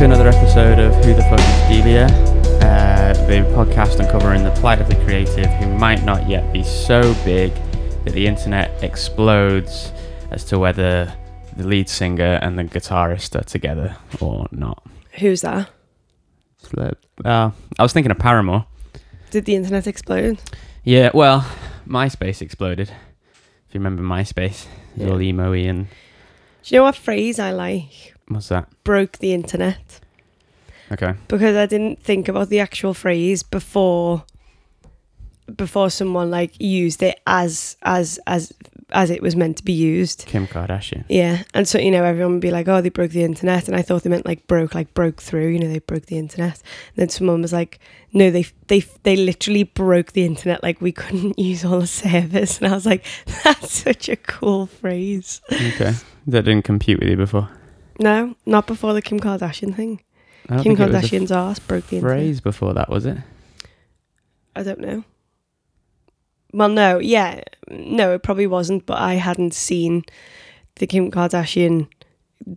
to another episode of Who the Fuck is Delia, uh, the podcast uncovering the plight of the creative who might not yet be so big that the internet explodes as to whether the lead singer and the guitarist are together or not. Who's that? Uh, I was thinking of Paramore. Did the internet explode? Yeah, well, MySpace exploded. If you remember MySpace, Yeah. all emo and Do you know what phrase I like? What's that? Broke the internet. Okay. Because I didn't think about the actual phrase before before someone like used it as as as as it was meant to be used. Kim Kardashian. Yeah. And so, you know, everyone would be like, Oh, they broke the internet and I thought they meant like broke, like broke through, you know, they broke the internet. And then someone was like, No, they they they literally broke the internet, like we couldn't use all the servers. And I was like, That's such a cool phrase. Okay. That didn't compute with you before. No, not before the Kim Kardashian thing. Kim Kardashian's ass broke the internet. phrase before that, was it? I don't know. Well, no, yeah, no, it probably wasn't. But I hadn't seen the Kim Kardashian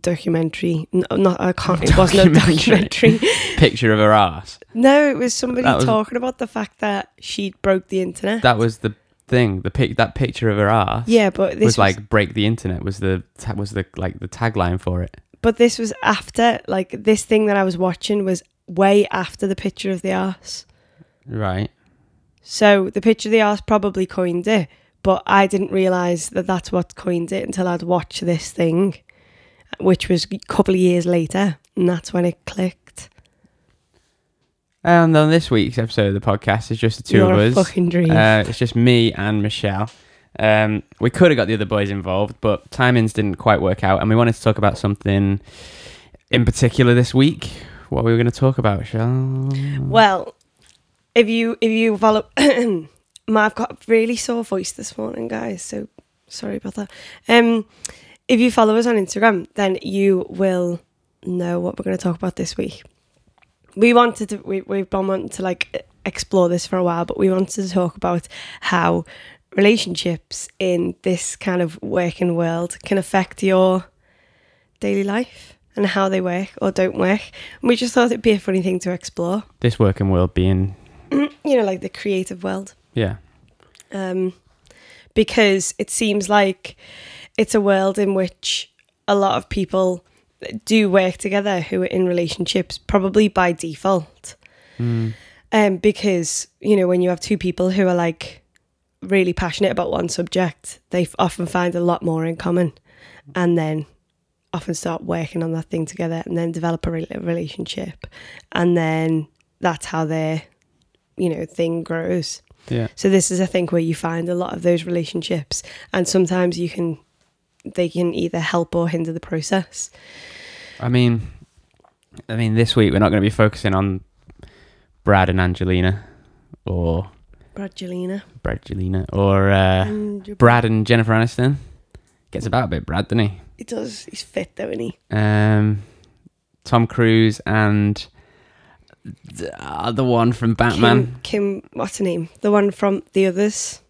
documentary. No, not I can't. It wasn't a Documentary. Picture of her ass. no, it was somebody That was- talking about the fact that she broke the internet. That was the thing. The pic. That picture of her ass. yeah, but this was like break the internet. Was the ta- was the like the tagline for it. But this was after, like, this thing that I was watching was way after the picture of the ass. Right. So the picture of the arse probably coined it, but I didn't realize that that's what coined it until I'd watched this thing, which was a couple of years later, and that's when it clicked. And on this week's episode of the podcast it's just the 2 You're of us. fucking dream. Uh, it's just me and Michelle. Um, we could have got the other boys involved, but timings didn't quite work out, and we wanted to talk about something in particular this week. What we were going to talk about, Michelle? well, if you if you follow, I've got a really sore voice this morning, guys. So sorry about that. Um, if you follow us on Instagram, then you will know what we're going to talk about this week. We wanted to, we, we've been wanting to like explore this for a while, but we wanted to talk about how relationships in this kind of working world can affect your daily life and how they work or don't work. And we just thought it'd be a funny thing to explore This working world being, you know, like the creative world. yeah, Um, because it seems like it's a world in which a lot of people do work together who are in relationships, probably by default. Mm. Um, because, you know, when you have two people who are like really passionate about one subject, they often find a lot more in common and then often start working on that thing together and then develop a re- relationship. And then that's how their, you know, thing grows. yeah. So this is a thing where you find a lot of those relationships, and sometimes you can, they can either help or hinder the process. I mean, I mean, this week we're not going to be focusing on Brad and Angelina, or Bradgelina. Bradgelina, or uh, And Brad and Jennifer Aniston. Gets about a bit, Brad, doesn't he? He does. He's fit, though, isn't he? Um, Tom Cruise and the other one from Batman, Kim, Kim, what's her name? The one from the others,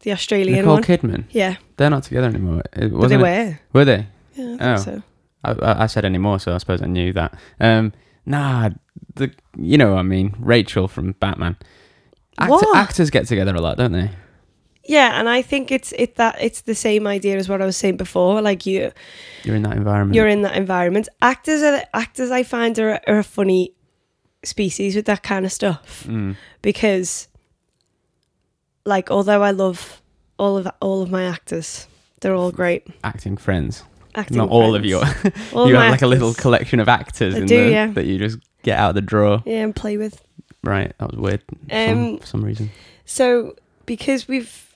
the Australian Nicole one. Kidman. Yeah, They're not together anymore. It but they wasn't it- were. Were they? Yeah, I think Oh. so. I, I, I said anymore, so I suppose I knew that. Um, nah, the you know what I mean. Rachel from Batman. Act-? Actors get together a lot, don't they? Yeah, and I think it's it that it's the same idea as what I was saying before. Like you, You're in that environment. you're in that environment. Actors are actors. I find are, are a funny species with that kind of stuff. Mm. because like although I love all of all of my actors, they're all great. acting friends. Acting Not all of your. All you have like a little collection of actors I in do, there yeah. that you just get out of the drawer. yeah, and play with. Right, that was weird. for Um, some, for some reason. So because we've,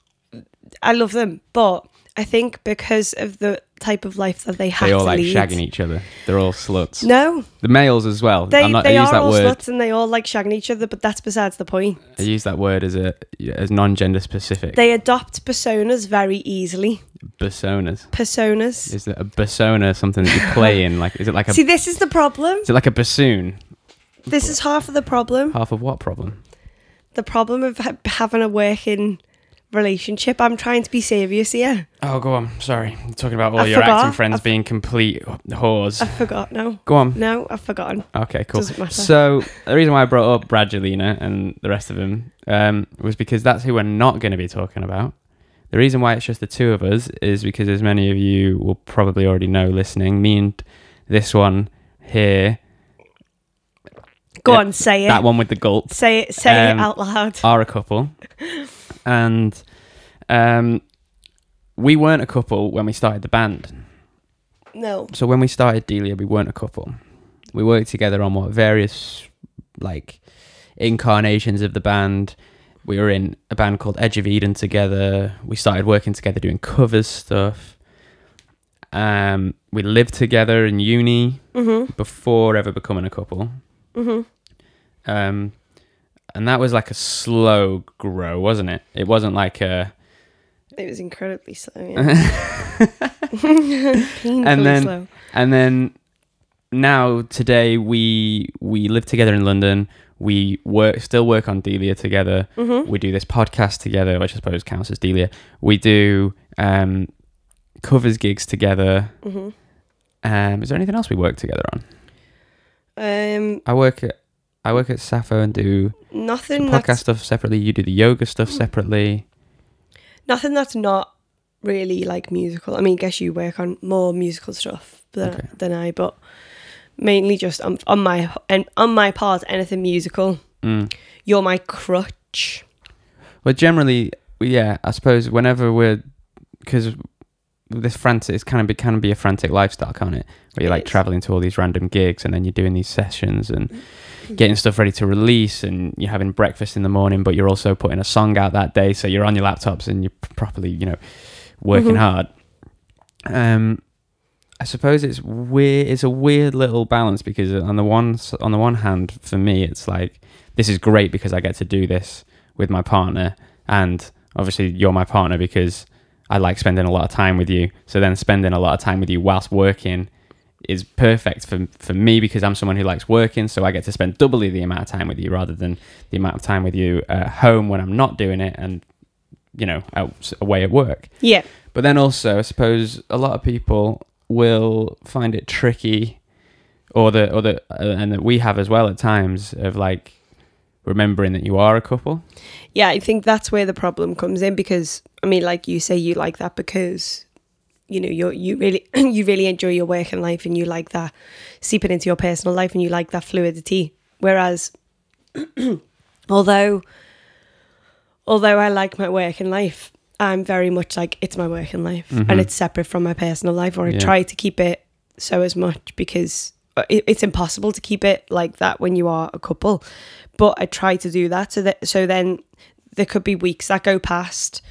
I love them, but I think because of the type of life that they have They all like lead. shagging each other. They're all sluts. No, The males as well. they I'm not, they are that all word. sluts and they all like shagging each other, but that's besides the point. I use that word as a as non-gender specific. They adopt personas very easily. Personas. Personas. Is it a persona something that you play in? Like, is it like a See, this is the problem. is it like a bassoon? This is half of the problem. Half of what problem? the problem of ha- having a working relationship. I'm trying to be serious here. Oh, go on. Sorry, I'm talking about all I your forgot. acting friends I- being complete whores. I forgot now. Go on. No, I've forgotten. Okay, cool. Doesn't matter. So the reason why I brought up Bradgelina and the rest of them um, was because that's who we're not going to be talking about. The reason why it's just the two of us is because, as many of you will probably already know, listening, me and this one here, Go on, say it. that one with the gulp, Say it. Say Um, it out loud. are a couple, and um, we weren't a couple when we started the band. No. So when we started Delia, we weren't a couple. We worked together on what various like incarnations of the band. We were in a band called Edge of Eden together. We started working together doing covers stuff. Um, we lived together in uni Mhm. before ever becoming a couple. Mhm. Um, and that was like a slow grow, wasn't it? It wasn't like a It was incredibly slow. Yeah. Painfully And then- slow. and then now today we we live together in London. We work still work on Delia together. Mhm. We do this podcast together, which I suppose counts as Delia. We do um, covers gigs together. Mhm. Um, is there anything else we work together on? Um, I work at I work at Sappho and do nothing. podcast That's, stuff separately. You do the yoga stuff separately. nothing that's not really like musical. I mean, I guess you work on more musical stuff than, Okay. than I, but mainly just on, on my and on my part, anything musical. Mm. You're my crutch. But generally, yeah, I suppose whenever we're because this frantic, it's kind of be can be a frantic lifestyle, can't it? Where you're like traveling to all these random gigs and then you're doing these sessions and getting stuff ready to release and you're having breakfast in the morning, but you're also putting a song out that day, so you're on your laptops and you're properly, you know, working Mhm. hard. Um, I suppose it's weird. It's a weird little balance because on the one on the one hand, for me, it's like this is great because I get to do this with my partner, and obviously you're my partner because I like spending a lot of time with you. So then spending a lot of time with you whilst working is perfect for for me because I'm someone who likes working, so I get to spend doubly the amount of time with you rather than the amount of time with you at home when I'm not doing it and you know out away at work. Yeah. But then also, I suppose a lot of people will find it tricky, or the or the uh, and that we have as well at times of like remembering that you are a couple. Yeah, I think that's where the problem comes in because I mean, like you say, you like that because you know you you really you really enjoy your working life and you like that seeping into your personal life and you like that fluidity. Whereas, although although I like my working life, I'm very much like it's my working life Mhm. and it's separate from my personal life, or I Yeah. try to keep it so as much because uh, it, it's impossible to keep it like that when you are a couple. But I try to do that so that so then there could be weeks that go past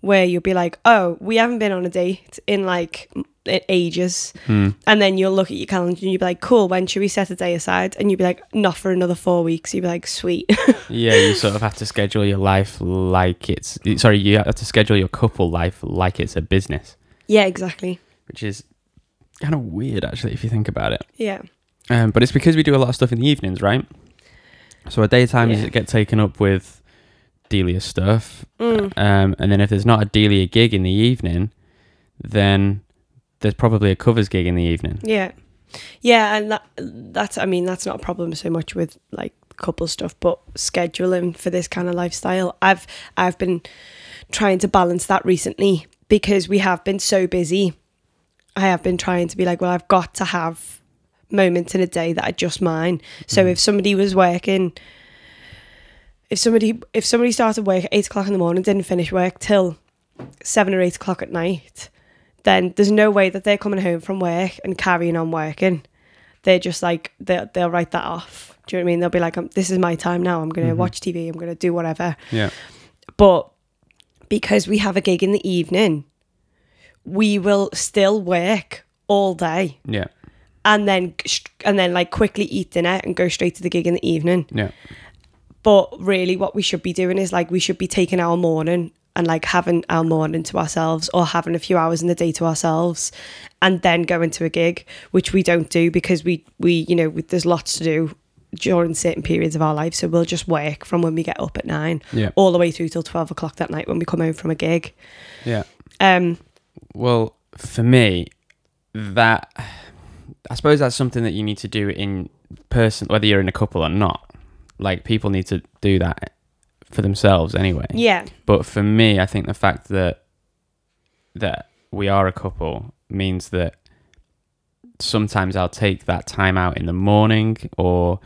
where you'll be like, oh, we haven't been on a date in like ages. Hmm. And then you'll look at your calendar and you'll be like, cool, when should we set a day aside? And you'll be like, not for another four weeks. You'll be like, sweet. Yeah, you sort of have to schedule your life like it's sorry, you have to schedule your couple life like it's a business, yeah, exactly. which is kind of weird actually if you think about it. Yeah. Um, but it's because we do a lot of stuff in the evenings, right? So our daytime Yeah. is get taken up with Delia stuff, Mm. um, and then if there's not a Delia gig in the evening, then there's probably a covers gig in the evening. Yeah. Yeah, and that that's I mean, that's not a problem so much with like couple stuff, but scheduling for this kind of lifestyle. I've I've been trying to balance that recently because we have been so busy. I have been trying to be like, well, I've got to have moments in a day that are just mine. So if somebody was working if somebody if somebody started work at eight o'clock in the morning, didn't finish work till seven or eight o'clock at night, then there's no way that they're coming home from work and carrying on working. They're just like they'll they'll write that off. Do you know what I mean? They'll be like, um, "This is my time now. I'm going to Mhm. watch TV. I'm going to do whatever." Yeah. But because we have a gig in the evening, we will still work all day Yeah. And then and then like quickly eat dinner and go straight to the gig in the evening. Yeah. But really, what we should be doing is like we should be taking our morning and like having our morning to ourselves or having a few hours in the day to ourselves and then going to a gig, which we don't do because we, we you know, we, there's lots to do during certain periods of our life. So we'll just work from when we get up at nine Yeah. all the way through till twelve o'clock that night when we come home from a gig. Yeah. Um, Well, for me, that I suppose that's something that you need to do in person, whether you're in a couple or not. Like people need to do that for themselves anyway. yeah, But for me, I think the fact that that we are a couple means that sometimes I'll take that time out in the morning or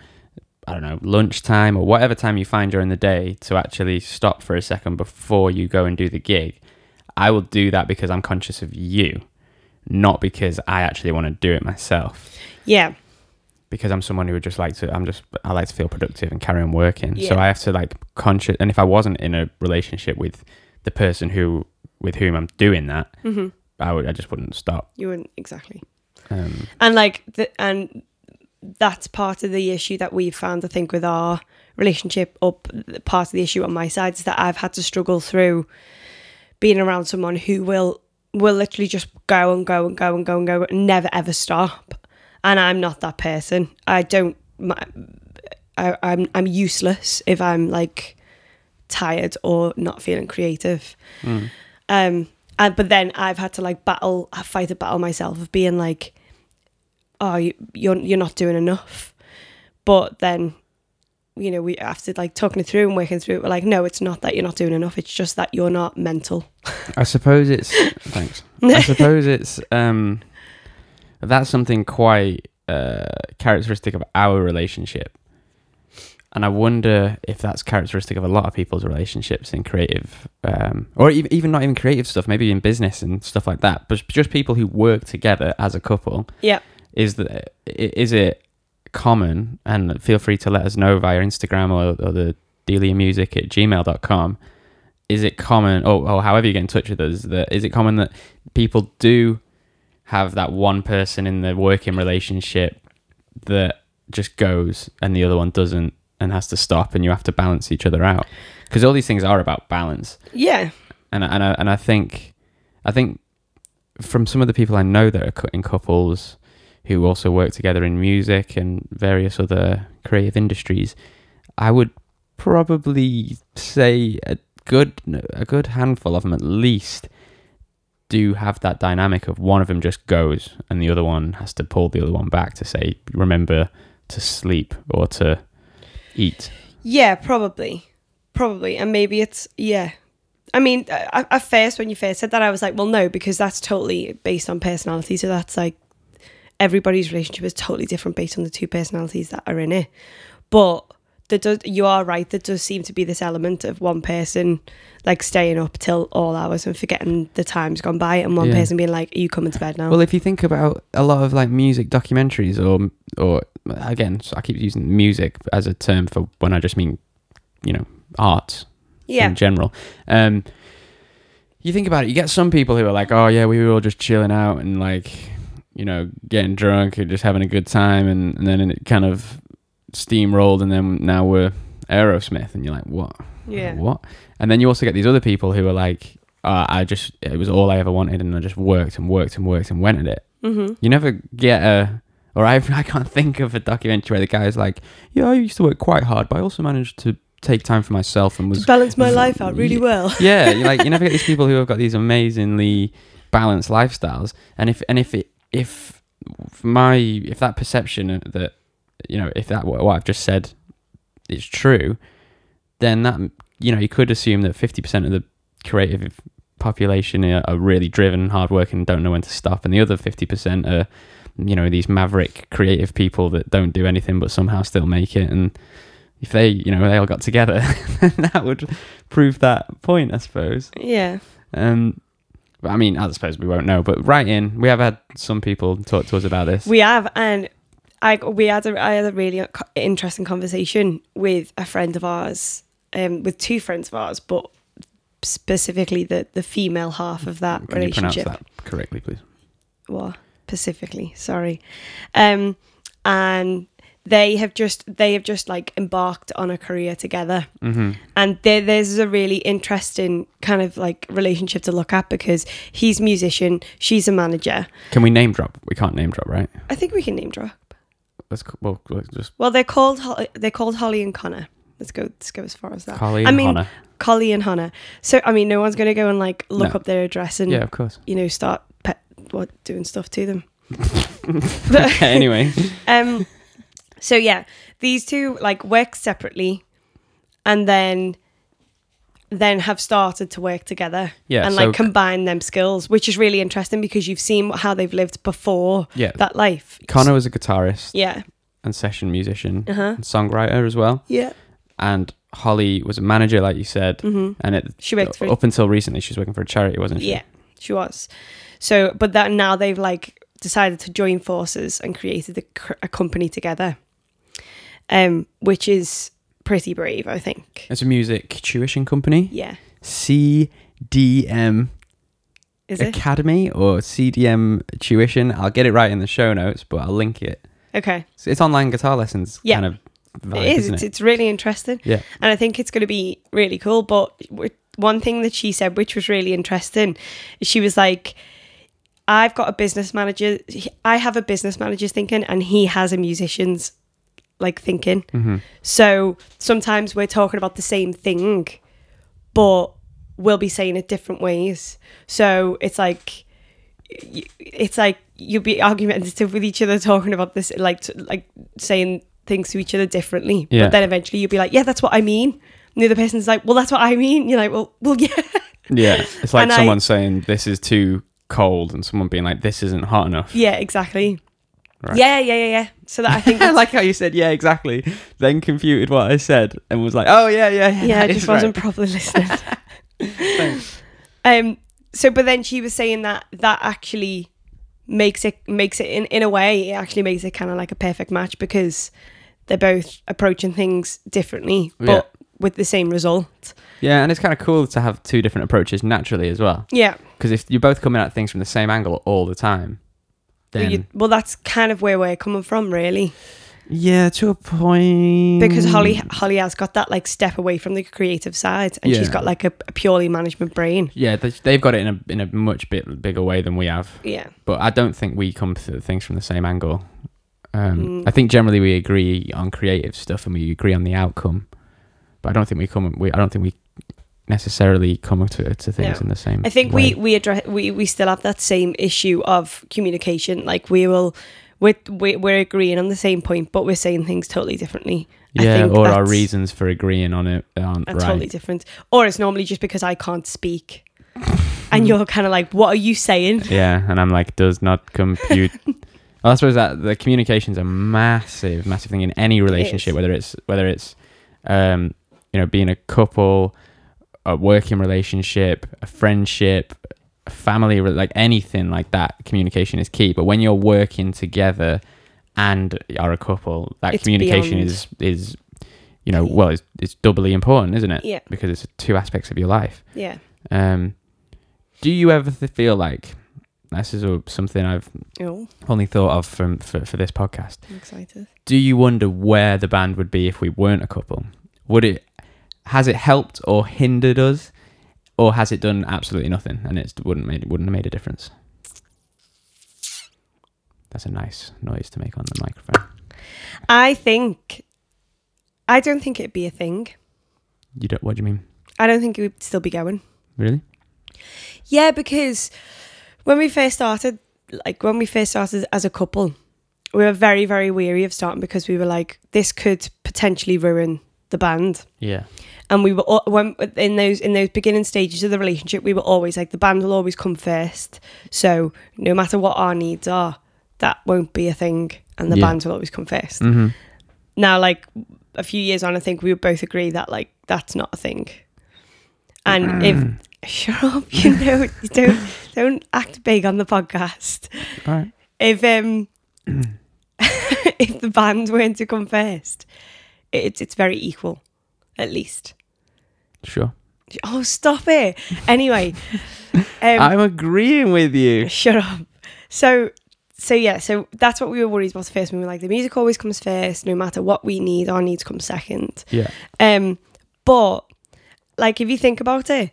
I don't know, lunchtime or whatever time you find during the day to actually stop for a second before you go and do the gig. I will do that because I'm conscious of you, not because I actually want to do it myself. yeah, Because I'm someone who would just like to, I'm just, I like to feel productive and carry on working. So I have to like conscious, and if I wasn't in a relationship with the person who, with whom I'm doing that, hmm I would, I just wouldn't stop. you wouldn't exactly. Um, And like the and that's part of the issue that we've found. I think with our relationship, or part of the issue on my side is that I've had to struggle through being around someone who will will literally just go and go and go and go and go and never ever stop. And I'm not that person. I don't. My, I, I'm I'm useless if I'm like tired or not feeling creative. mm, Um, and but then I've had to like battle, fight a battle myself of being like, oh, you, you're you're not doing enough. But then, you know, we after like talking it through and working through it, we're like, no, it's not that you're not doing enough. It's just that you're not mental. I suppose it's, thanks. I suppose it's, um, that's something quite uh, characteristic of our relationship. And I wonder if that's characteristic of a lot of people's relationships in creative, um, or even, even not even creative stuff, maybe in business and stuff like that, but just people who work together as a couple. Yeah. Is that is it common? And feel free to let us know via Instagram or, or the Delia Music at gmail.com. Is it common, or, or however you get in touch with us, that is it common that people do have that one person in the working relationship that just goes and the other one doesn't and has to stop and you have to balance each other out because all these things are about balance Yeah, and I- and I, and I think I think from some of the people I know that are in couples who also work together in music and various other creative industries, I would probably say a good a good handful of them at least do have that dynamic of one of them just goes and the other one has to pull the other one back to say remember to sleep or to eat. yeah, probably, probably, and maybe it's yeah. I mean, at, first when you first said that, I was like, well, no, because that's totally based on personality. So that's like everybody's relationship is totally different based on the two personalities that are in it. But there does, you are right. There does seem to be this element of one person like staying up till all hours and forgetting the time's gone by, and one Yeah. person being like, "Are you coming to bed now?" Well, if you think about a lot of like music documentaries, or or again, so I keep using music as a term for when I just mean, you know, art yeah, in general. Um, you think about it, you get some people who are like, oh yeah, we were all just chilling out and like, you know, getting drunk and just having a good time, and, and then it kind of steamrolled, and then now we're Aerosmith, and you're like, what? yeah, What? And then you also get these other people who are like, uh, I just, it was all I ever wanted, and I just worked and worked and worked and went at it. mm-hmm. You never get a, or I, I can't think of a documentary where the guy's like, yeah, I used to work quite hard, but I also managed to take time for myself and to was, balance my life out really Yeah. well. yeah, like you never get these people who have got these amazingly balanced lifestyles, and if and if it if my if that perception that you know if that what what I've just said is true, then that you know you could assume that fifty percent of the creative population are, are really driven, hardworking, don't know when to stop, and the other fifty percent are you know these maverick creative people that don't do anything but somehow still make it. And if they you know they all got together that would prove that point i suppose. Yeah. um but i mean i suppose we won't know but right in. We have had some people talk to us about this. We have, and I we had a I had a really interesting conversation with a friend of ours, um, with two friends of ours, but specifically the the female half of that can you pronounce relationship. that correctly please? Well, specifically, sorry, um, and they have just they have just like embarked on a career together mm-hmm. and there, there's a really interesting kind of like relationship to look at because he's musician she's a manager can we name drop we can't name drop right i think we can name drop let's well, let's just Well, they're called they're called Holly and Connor. Let's go. Let's go as far as that. Collie I and mean, Hannah. Collie and Hannah. So I mean, no one's going to go and like look No. up their address and Yeah, of course. you know start pet what doing stuff to them. okay, anyway, Um. So yeah, these two like work separately, and then then have started to work together Yeah, and so- like combine them skills, which is really interesting because you've seen how they've lived before yeah. that life. Connor was a guitarist Yeah. and session musician Uh huh. and songwriter as well, Yeah. and Holly was a manager, like you said, hmm and it She worked for up until recently she was working for a charity, wasn't she? Yeah, she was. So, but that now they've like decided to join forces and created a, cr- a company together, um, which is pretty brave, I think. It's a music tuition company, Yeah, CDM is it Academy or CDM Tuition. I'll get it right in the show notes, but I'll link it. okay? It's, it's online guitar lessons Yeah. kind of vibe, it is. it? it's really interesting, Yeah. and I think it's going to be really cool. But one thing that she said, which was really interesting, she was like. I've got a business manager. I have a business manager's thinking, and he has a musician's like thinking. hmm So sometimes we're talking about the same thing, but we'll be saying it different ways. So it's like, it's like you'll be argumentative with each other, talking about this, like like saying things to each other differently. Yeah. But then eventually you'll be like, yeah, that's what I mean. And the other person's like, well, that's what I mean. You're like, well, well, yeah, Yeah. It's like And I- someone saying this is too cold and someone being like this isn't hot enough. yeah, exactly. Right. Yeah, yeah, yeah, yeah. So that I think, I like how you said yeah exactly, then computed what I said and was like oh yeah yeah yeah. yeah, I just wasn't right. properly listening. Thanks. Um. So, but then she was saying that that actually makes it makes it in in a way it actually makes it kind of like a perfect match because they're both approaching things differently, but Yeah. with the same result. Yeah, and it's kind of cool to have two different approaches naturally as well. Yeah. Because if you're both coming at things from the same angle all the time, then You- well, that's kind of where we're coming from, really, yeah, to a point. because Holly Holly has got that like step away from the creative side, and she's got like a, a purely management brain. yeah, they- they've got it in a in a much bit bigger way than we have. Yeah. But I don't think we come to things from the same angle. Um, Mm. I think generally we agree on creative stuff and we agree on the outcome, but I don't think we come. We I don't think we necessarily come to to things No. in the same. I think way. we we address we, we still have that same issue of communication. Like we will, we're, we're we're agreeing on the same point, but we're saying things totally differently. I yeah, think or our reasons for agreeing on it aren't Are right. totally different. Or it's normally just because I can't speak, and you're kind of like, "What are you saying?" Yeah, and I'm like, does not compute. well, I suppose that the communication's a massive, massive thing in any relationship, is. whether it's whether it's, um, you know, being a couple, a working relationship, a friendship, a family, like anything like that. Communication is key. But when you're working together and are a couple, that It's communication beyond- is is, you know, well, it's it's doubly important, isn't it? Yeah, Because it's two aspects of your life. yeah. Um, do you ever feel like this is a, something I've Oh, only thought of from for, for this podcast? I'm excited. Do you wonder where the band would be if we weren't a couple? Would it has it helped or hindered us, or has it done absolutely nothing and it wouldn't made wouldn't have made a difference? That's a nice noise to make on the microphone. I think, I don't think it'd be a thing. You don't? What do you mean? I don't think it would still be going. Really? Yeah, because when we first started, like when we first started as a couple, we were very, very weary of starting because we were like, this could potentially ruin the band. Yeah. And we were al- when in those in those beginning stages of the relationship, we were always like, the band will always come first. So no matter what our needs are, that won't be a thing, and the Yeah. band will always come 1st Mm-hmm. Now, like a few years on, I think we would both agree that like that's not a thing. And if shut up, you know, you don't don't act big on the podcast. All right. If um if the band weren't to come first, it's it's very equal, at least. Sure. Oh, stop it! Anyway, um, I'm agreeing with you. shut up. So, so yeah, so that's what we were worried about first. We were like, the music always comes first, no matter what we need. Our needs come second. Yeah. Um, but like if you think about it,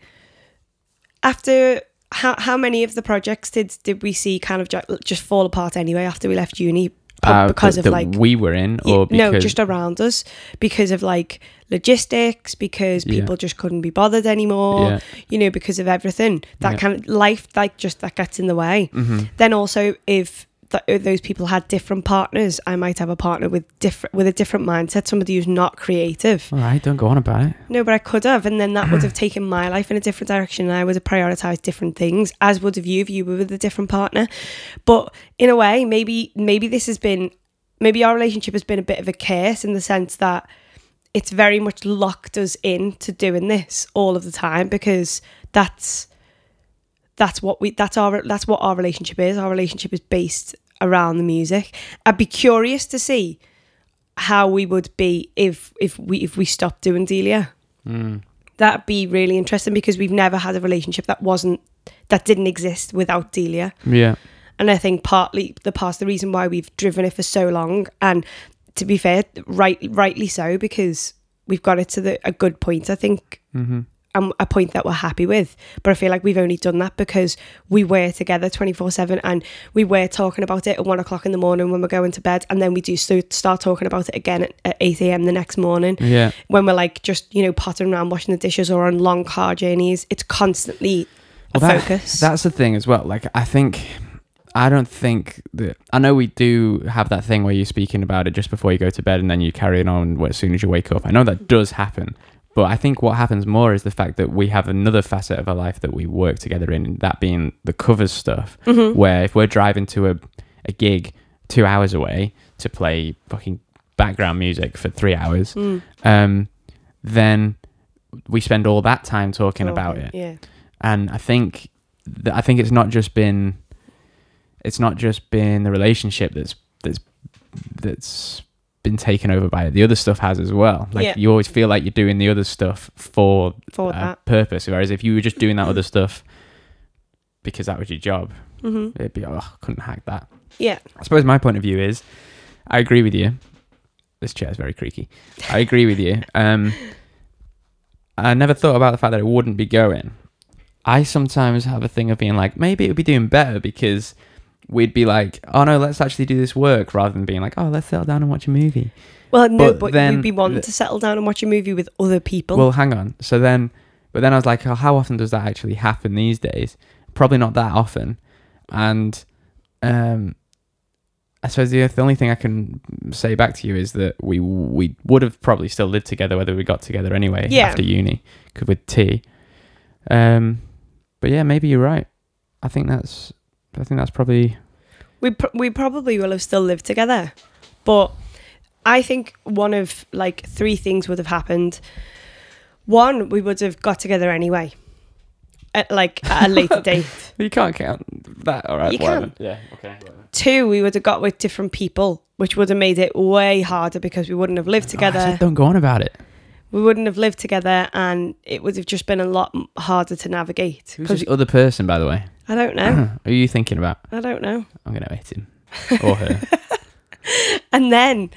after how how many of the projects did did we see kind of just fall apart anyway after we left uni? Because that- of like we were in, Yeah, or because no, just around us because of like logistics, because Yeah. people just couldn't be bothered anymore. Yeah. You know, because of everything that Yeah. kind of life, like just that gets in the way. Mhm. Then also, if th- uh, those people had different partners, I might have a partner with different with a different mindset, somebody who's not creative. All right, don't go on about it. No, but I could have, and then that would have taken my life in a different direction, and I would have prioritized different things, as would have you if you were with a different partner. But in a way, maybe maybe this has been, maybe our relationship has been a bit of a curse in the sense that it's very much locked us in to doing this all of the time because that's that's what we that's our that's what our relationship is. Our relationship is based around the music. I'd be curious to see how we would be if if we if we stopped doing Delia. Mm. That'd be really interesting because we've never had a relationship that wasn't that didn't exist without Delia. Yeah. And I think partly the past the reason why we've driven it for so long and to be fair, right rightly so because we've got it to the a good point, I think. Mm-hmm. And a point that we're happy with. But I feel like we've only done that because we were together 24 7 and we were talking about it at one o'clock in the morning when we're going to bed. And then we do start talking about it again at, at 8 a.m. the next morning Yeah. when we're like just, you know, pottering around washing the dishes or on long car journeys. It's constantly a Well, that- focus. That's the thing as well. Like, I think, I don't think that, I know we do have that thing where you're speaking about it just before you go to bed and then you carry it on as soon as you wake up. I know that does happen. But I think what happens more is the fact that we have another facet of our life that we work together in, that being the covers stuff, Mhm. where if we're driving to a, a gig two hours away to play fucking background music for three hours, Mm. um, then we spend all that time talking about it Yeah. and I think th- I think it's not just been it's not just been the relationship that's that's that's been taken over by it. The other stuff has as well. Like Yeah. you always feel like you're doing the other stuff for For that. purpose, whereas if you were just doing that other stuff because that was your job, hmm it'd be oh, couldn't hack that. Yeah. I suppose my point of view is, I agree with you. This chair is very creaky. I agree with you. Um, I never thought about the fact that it wouldn't be going. I sometimes have a thing of being like, maybe it would be doing better because we'd be like, oh no, let's actually do this work rather than being like, oh, let's settle down and watch a movie. Well, no, But but, then you'd be wanting to settle down and watch a movie with other people. Well, hang on. So then, but then I was like, oh, how often does that actually happen these days? Probably not that often. And um, I suppose the, the only thing I can say back to you is that we we would have probably still lived together whether we got together anyway Yeah. after uni, could with T. Um, but yeah, maybe you're right. I think that's I think that's probably we pr- we probably will have still lived together, but I think one of like three things would have happened. One, we would have got together anyway, at like at a later date. you can't count that. All right, You whatever. can. Yeah, okay. Two, we would have got with different people, which would have made it way harder because we wouldn't have lived Oh, I together. don't go on about it. We wouldn't have lived together, and it would have just been a lot harder to navigate. Who's this other person, by the way? I don't know. Who are you thinking about? I don't know. I'm gonna hit him or her. And then,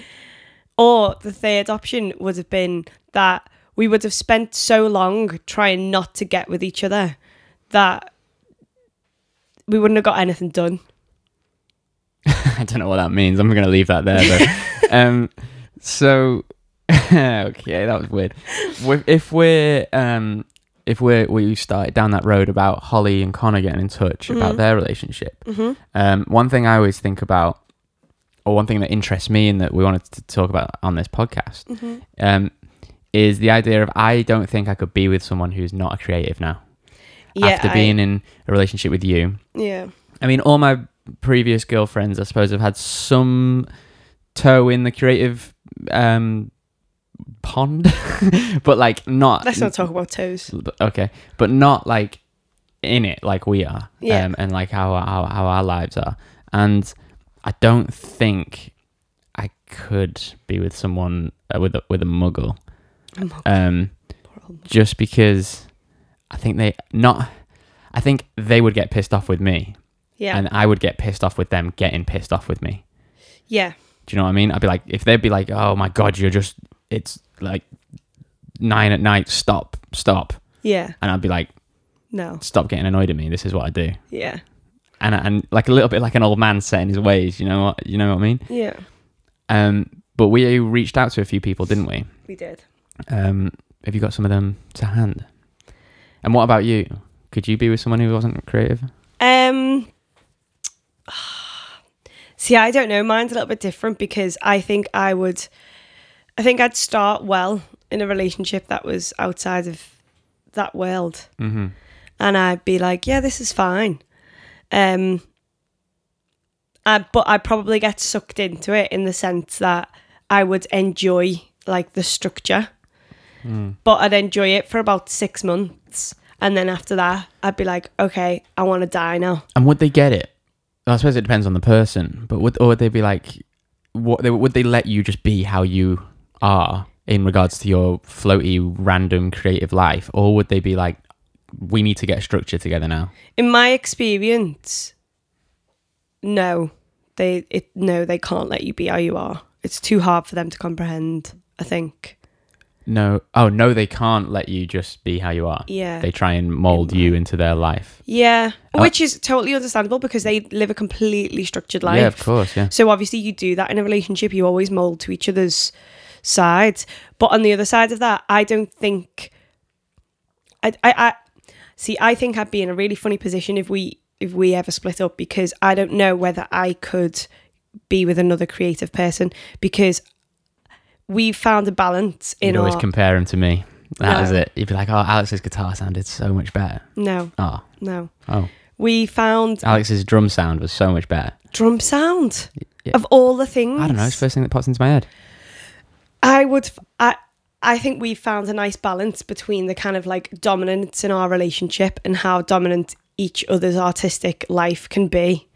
or the third option would have been that we would have spent so long trying not to get with each other that we wouldn't have got anything done. I don't know what that means. I'm gonna leave that there though. um, so okay, that was weird. If we're um, if we're we started down that road about Holly and Connor getting in touch about Mhm. their relationship, Mm-hmm. um, one thing I always think about, or one thing that interests me and that we wanted to talk about on this podcast, Mm-hmm. um, is the idea of I don't think I could be with someone who's not a creative now. Yeah, after I- being in a relationship with you, yeah, I mean, all my previous girlfriends, I suppose, have had some toe in the creative um, pond, but like not. let's not talk about toes. Okay, but not like in it like we are, Yeah. um, and like how, how how our lives are. And I don't think I could be with someone uh, with a, with a muggle, um, just because I think they not. I think they would get pissed off with me Yeah, and I would get pissed off with them getting pissed off with me. yeah, Do you know what I mean? I'd be like, if they'd be like, "Oh my god, you're just it's like nine at night, stop, stop," yeah. and I'd be like, No, "Stop getting annoyed at me. This is what I do." yeah. and and like a little bit like an old man set in his ways. You know what? You know what I mean? Yeah, Um, but we reached out to a few people, didn't we? we did. Um, have you got some of them to hand? And what about you? Could you be with someone who wasn't creative? Um, see, I don't know. Mine's a little bit different because I think I would, I think I'd start well in a relationship that was outside of that world, Mm-hmm. and I'd be like, yeah, this is fine. Um, I, but I'd probably get sucked into it in the sense that I would enjoy like the structure, but I'd enjoy it for about six months. And then after that, I'd be like, okay, I want to die now. And would they get it? I suppose it depends on the person, but would or would they be like, what? They, would they let you just be how you are in regards to your floaty, random, creative life, or would they be like, we need to get structure together now? in my experience, no, they it no, they can't let you be how you are. It's too hard for them to comprehend. I think. No. Oh no, they can't let you just be how you are. Yeah. They try and mold you into their life. yeah, Uh, which is totally understandable because they live a completely structured life. Yeah, of course. Yeah. So obviously you do that in a relationship. You always mold to each other's sides. But on the other side of that, I don't think. I I, I see. I think I'd be in a really funny position if we if we ever split up because I don't know whether I could be with another creative person because we found a balance in You'd always our compare him to me. That No. it. You'd be like, oh, Alex's guitar sounded so much better. no Oh, no. oh. We found Alex's drum sound was so much better. drum sound Yeah. of all the things. I don't know. It's the first thing that pops into my head. I would. I I think we found a nice balance between the kind of like dominance in our relationship and how dominant each other's artistic life can be.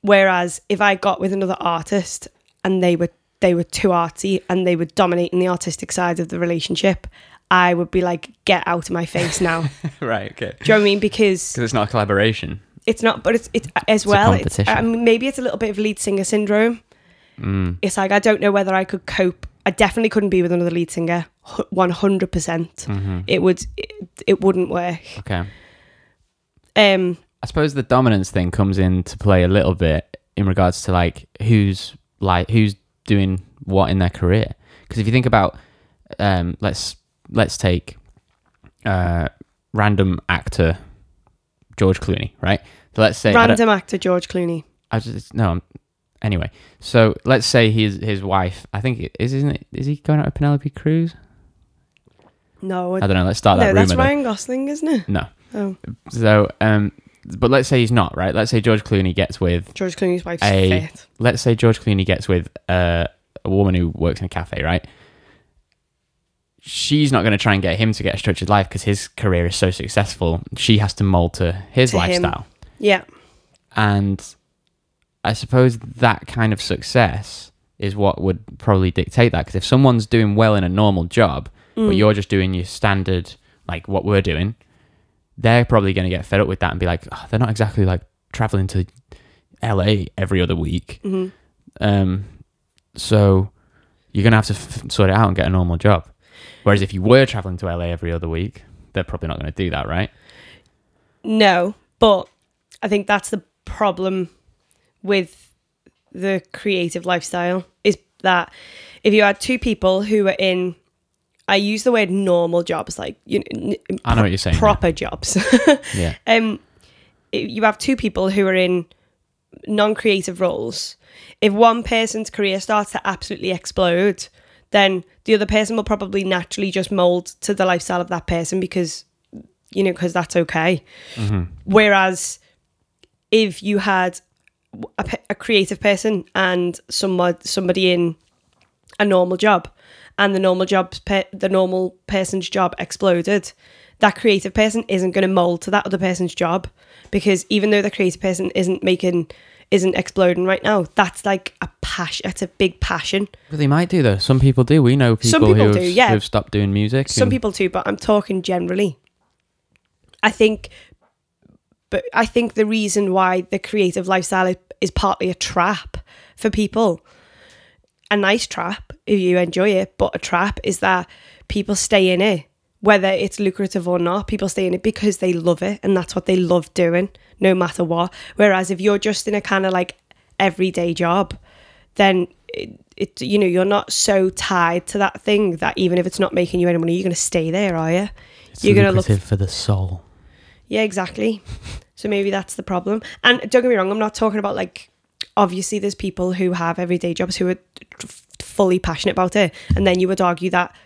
Whereas if I got with another artist and they were they were too arty and they were dominating the artistic side of the relationship, I would be like, get out of my face now. Right. Okay. Do you know what I mean? Because it's not a collaboration. it's not, but it's it's as a well. It's, competition. I mean, maybe it's a little bit of lead singer syndrome. Mm. It's like I don't know whether I could cope. I definitely couldn't be with another lead singer. One hundred percent. hmm It would. It, it wouldn't work. Okay. Um. I suppose the dominance thing comes into play a little bit in regards to like who's like who's doing what in their career. Because if you think about, um, let's let's take uh, random actor George Clooney, right? So let's say Random actor George Clooney. I just no. I'm, anyway, so let's say his his wife. I think it is isn't it? Is he going out with Penelope Cruz? No. I don't know. Let's start no, that that's rumor. then. Ryan Gosling, isn't it? No. Oh, So um, but let's say he's not right. Let's say George Clooney gets with. George Clooney's wife's A- fit. Let's say George Clooney gets with uh, a woman who works in a cafe, right? She's not going to try and get him to get a structured life because his career is so successful. She has to mold to his To him. lifestyle. Yeah. And I suppose that kind of success is what would probably dictate that. Because if someone's doing well in a normal job, but Mm. you're just doing your standard, like what we're doing, they're probably going to get fed up with that and be like, oh, they're not exactly like traveling to LA every other week. Mhm. Um, so you're going to have to f- sort it out and get a normal job. Whereas if you were traveling to LA every other week, they're probably not going to do that, right? No, but I think that's the problem with the creative lifestyle is that if you had two people who are in, I use the word normal jobs, like you know, I know what you're saying. yeah. proper jobs. Yeah. um, you have two people who are in non-creative roles. If one person's career starts to absolutely explode, then the other person will probably naturally just mold to the lifestyle of that person because you know because that's okay. hmm Whereas if you had a, a creative person and someone somebody in a normal job, and the normal job's pe- the normal person's job exploded, that creative person isn't going to mold to that other person's job because even though the creative person isn't making isn't exploding right now, that's like a passion. That's a big passion. But they might do though. Some people do. We know people, Some people who, do, have, yeah. who've stopped doing music. Some and- people too, but I'm talking generally. I think, but I think the reason why the creative lifestyle is, is partly a trap for people, a nice trap if you enjoy it, but a trap is that people stay in it, whether it's lucrative or not. People stay in it because they love it and that's what they love doing, no matter what. Whereas if you're just in a kind of like everyday job, then it, it you know you're not so tied to that thing that even if it's not making you any money, you're going to stay there, are you? It's You're gonna look- lucrative for the soul. Yeah, exactly. So maybe that's the problem. And don't get me wrong, I'm not talking about like obviously there's people who have everyday jobs who are f- fully passionate about it, and then you would argue that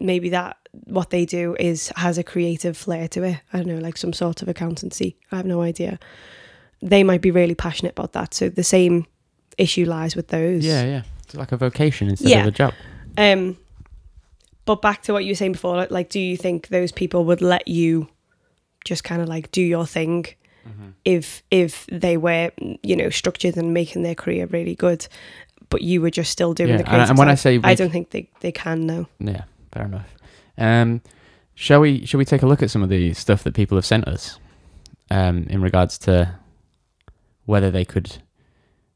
maybe that what they do is has a creative flair to it. I don't know, like some sort of accountancy. I have no idea. They might be really passionate about that. So the same issue lies with those. Yeah, yeah. It's like a vocation instead Yeah. of a job. Um, but back to what you were saying before, like, like, do you think those people would let you just kind of like do your thing if if they were, you know, structured and making their career really good, but you were just still doing Yeah, the and- creative and when I say I don't think they they can though. Yeah, fair enough. Um, shall we shall we take a look at some of the stuff that people have sent us um, in regards to whether they could,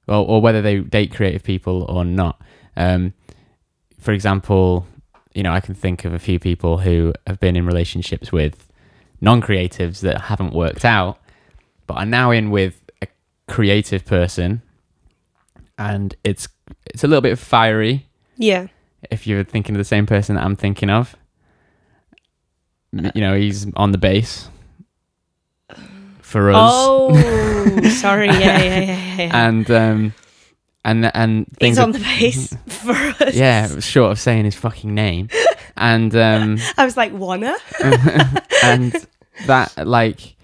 or, or whether they date creative people or not? Um, for example, you know, I can think of a few people who have been in relationships with non-creatives that haven't worked out, but are now in with a creative person, and it's it's a little bit fiery Yeah, if you're thinking of the same person that I'm thinking of. You know, he's on the bass for us, Oh, sorry. Yeah, yeah, yeah, yeah. yeah. and um, and and things. He's are- on the bass for us. yeah, short of saying his fucking name, and um, I was like, wanna? and that like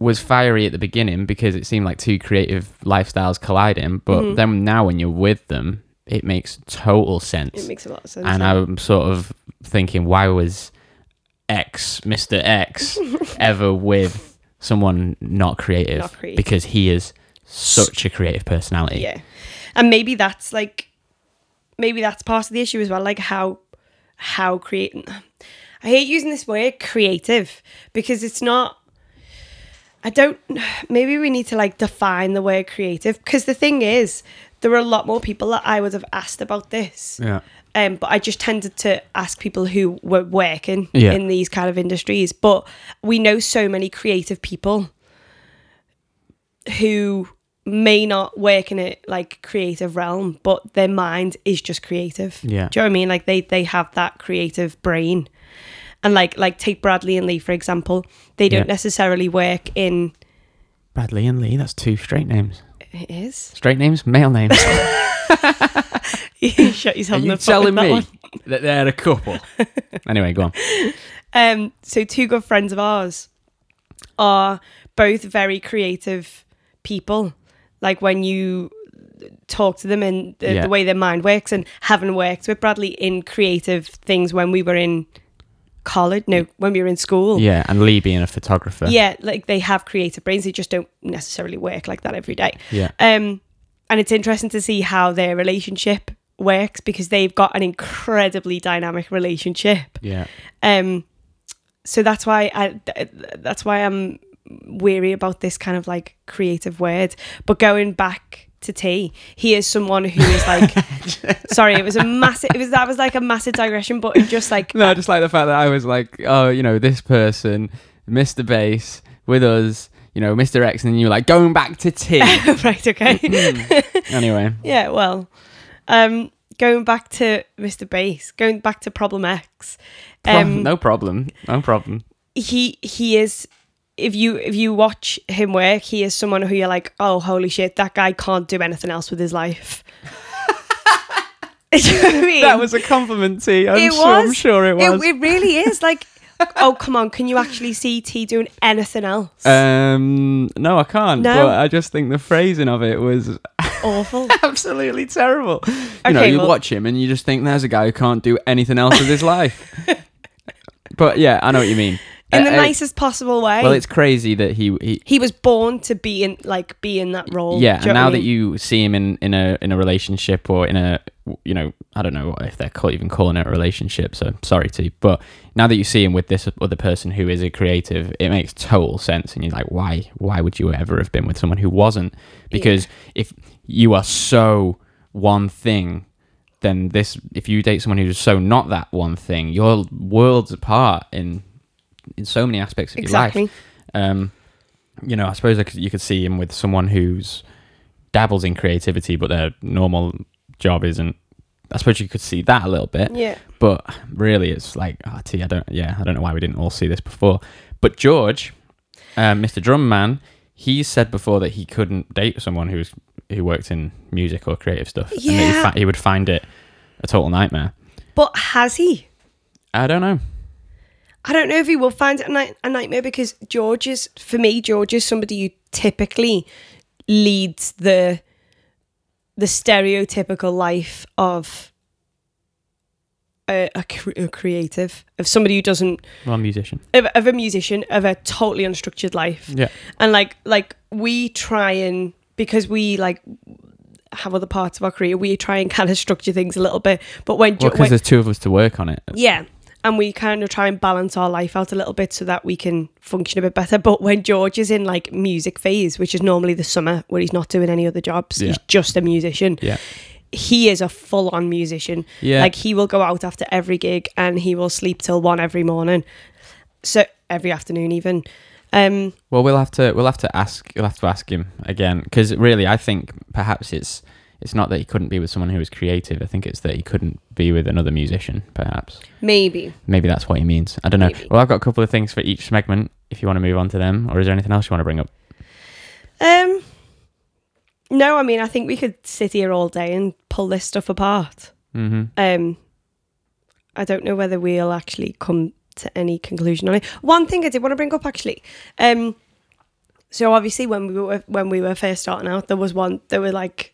was fiery at the beginning because it seemed like two creative lifestyles colliding, but Mhm. then now when you're with them, it makes total sense. It makes a lot of sense. and yeah. I'm sort of thinking, why was X, Mr. X, ever with someone not creative? Not creative. Because he is such a creative personality. Yeah. And maybe that's like maybe that's part of the issue as well, like how how create I hate using this word creative because it's not I don't maybe we need to like define the word creative because the thing is there are a lot more people that I would have asked about this. Yeah. Um, but I just tended to ask people who were working Yeah. in these kind of industries. But we know so many creative people who may not work in a like creative realm, but their mind is just creative. Yeah. Do you know what I mean? Like they they have that creative brain. And like like take Bradley and Lee for example, they don't Yeah. necessarily work in Bradley and Lee, that's two straight names. it is. Straight names, male names. he shut his Are you the telling that me one. that they're a couple? anyway, go on. Um, so two good friends of ours are both very creative people. Like when you talk to them and the, Yeah. the way their mind works, and having worked with Bradley in creative things when we were in college, no, when we were in school. Yeah, and Lee being a photographer. Yeah, like they have creative brains. They just don't necessarily work like that every day. Yeah. Um, and it's interesting to see how their relationship works because they've got an incredibly dynamic relationship. Yeah. Um, so that's why I that's why I'm weary about this kind of like creative word. But going back to T, he is someone who is like, sorry, it was a massive. It was that was like a massive digression, but just like No, I just like the fact that I was like, oh, you know, this person, Mr. Bass, with us, you know, Mr. X, and you were like, going back to T. right, okay, anyway. yeah, well, um, going back to Mr. Bass, going back to Problem X, um, no problem. No problem. he he is if you if you watch him work he is someone who you're like oh holy shit that guy can't do anything else with his life you know I mean? That was a compliment, T. I'm It sure, I'm sure it was. it, it really is like oh come on can you actually see T doing anything else um, no, I can't. No? But I just think the phrasing of it was awful absolutely terrible. You know, Okay, you well- watch him and you just think there's a guy who can't do anything else with his life. but yeah, I know what you mean. In the Uh, uh, nicest possible way Well, it's crazy that he, he he was born to be in like be in that role yeah, and now that you see him in, in a in a relationship or in a you know I don't know if they're call, even calling it a relationship. So sorry to, but now that you see him with this other person who is a creative, it makes total sense. And you're like, why why would you ever have been with someone who wasn't? Because if you are so one thing, then this if you date someone who's so not that one thing, you're worlds apart in in so many aspects of your life. exactly Um, you know, I suppose you could see him with someone who's dabbles in creativity, but their normal job isn't. I suppose you could see that a little bit, Yeah. but really, it's like, oh, T, I don't, yeah, I don't know why we didn't all see this before. But George, um, Mr. Drumman, he said before that he couldn't date someone who's who worked in music or creative stuff. and that he, Yeah. he would find it a total nightmare. But has he? I don't know. I don't know if he will find it a, night- a nightmare because George is, for me, George is somebody who typically leads the the stereotypical life of a, a, cre- a creative, of somebody who doesn't, Well, musician. of, of a musician, of a totally unstructured life. Yeah. And like, like we try and because we like have other parts of our career, we try and kind of structure things a little bit. But when, Well, because when there's two of us to work on it. yeah. And we kind of try and balance our life out a little bit so that we can function a bit better. But when George is in like music phase, which is normally the summer where he's not doing any other jobs, he's just a musician. Yeah. He is a full on musician. Yeah. Like he will go out after every gig and he will sleep till one every morning. So every afternoon even. Um Well, we'll have to we'll have to ask we'll have to ask him again because really, I think perhaps it's it's not that he couldn't be with someone who was creative. I think it's that he couldn't be with another musician. Perhaps maybe. maybe that's what he means. I don't know. Maybe. Well, I've got a couple of things for each segment. If you want to move on to them, or is there anything else you want to bring up? Um No, I mean I think we could sit here all day and pull this stuff apart. Mm-hmm. um I don't know whether we'll actually come to any conclusion on it. One thing I did want to bring up actually, um, so obviously when we were when we were first starting out, there was one there were like,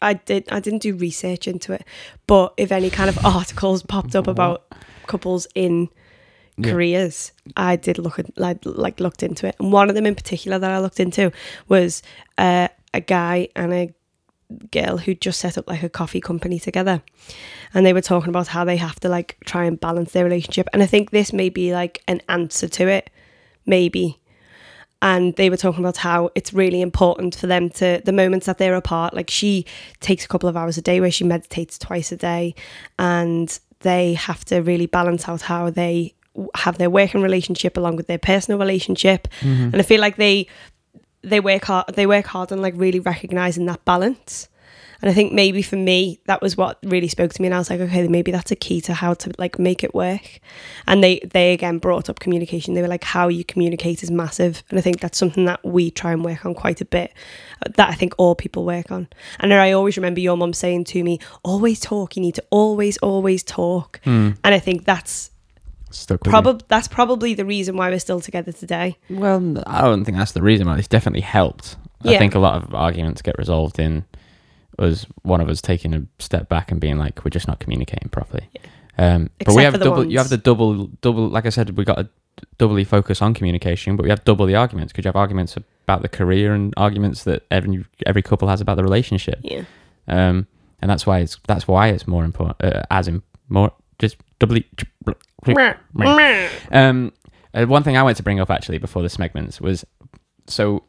I did I didn't do research into it, but if any kind of articles popped up about couples in Yeah. careers, I did look at like like looked into it, and one of them in particular that I looked into was uh, a guy and a girl who just set up like a coffee company together. And they were talking about how they have to like try and balance their relationship. And i think this may be like an answer to it maybe and they were talking about how it's really important for them to the moments that they're apart like she takes a couple of hours a day where she meditates twice a day and they have to really balance out how they have their working relationship along with their personal relationship. Mm-hmm. And i feel like they they work hard they work hard on like really recognizing that balance and i think maybe for me that was what really spoke to me and i was like okay maybe that's a key to how to like make it work and they they again brought up communication they were like how you communicate is massive and i think that's something that we try and work on quite a bit uh, that i think all people work on and i always remember your mum saying to me always talk you need to always always talk Hmm. and i think that's Stuck probably that's probably the reason why we're still together today. Well, I don't think that's the reason. But it's definitely helped. I think a lot of arguments get resolved in us one of us taking a step back and being like, we're just not communicating properly. Um, but we have double. You have the double, double. Like I said, we got to doubly focus on communication, but we have double the arguments because you have arguments about the career and arguments that every every couple has about the relationship. yeah Um, and that's why it's that's why it's more important. Uh, as in more just doubly. Um, uh, one thing I wanted to bring up actually before the segments was so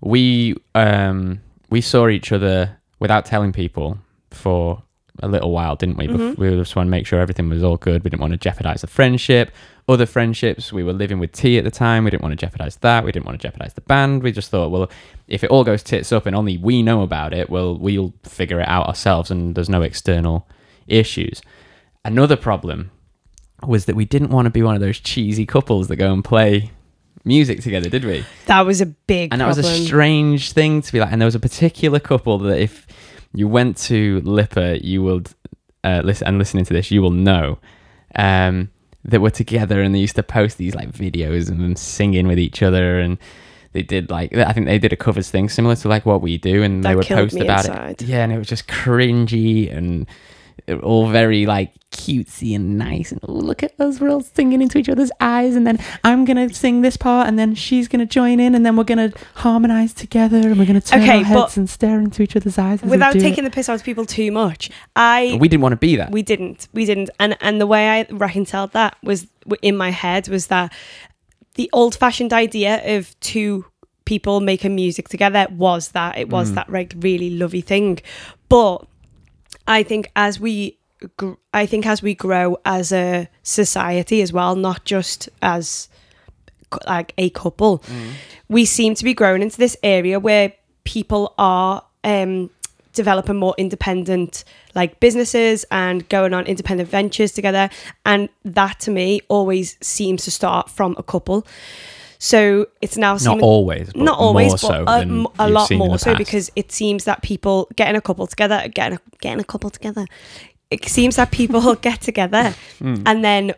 we um we saw each other without telling people for a little while, didn't we? Mhm. We just wanted to make sure everything was all good. We didn't want to jeopardize the friendship. Other friendships, we were living with T at the time. We didn't want to jeopardize that. We didn't want to jeopardize the band. We just thought, well, if it all goes tits up and only we know about it, well, we'll figure it out ourselves, and there's no external issues. Another problem was that we didn't want to be one of those cheesy couples that go and play music together, did we? that was a big And that was a strange thing to be like. And there was a particular couple that if you went to LIPA, you would uh, listen and listening to this, you will know um, that were together and they used to post these like videos and them singing with each other and. They did like I think they did a covers thing similar to like what we do, and they would post about inside. it. Yeah, and it was just cringy and all very like cutesy and nice. And oh, look at us, we're all singing into each other's eyes, and then I'm gonna sing this part, and then she's gonna join in, and then we're gonna harmonize together, and we're gonna turn Okay, our heads and stare into each other's eyes. Without taking the piss out of people too much, i we didn't want to be that. we didn't we didn't and and the way I reconciled that was in my head was that the old fashioned idea of two people making music together was that it was Mm. that like really lovely thing, but I think as we gr- I think as we grow as a society as well, not just as like a couple, we seem to be growing into this area where people are um, developing more independent like businesses and going on independent ventures together, and that to me always seems to start from a couple. So it's now Not always, not always, but so a, a lot more so because it seems that people getting a couple together, getting a, getting a couple together. It seems that people get together Hmm. and then,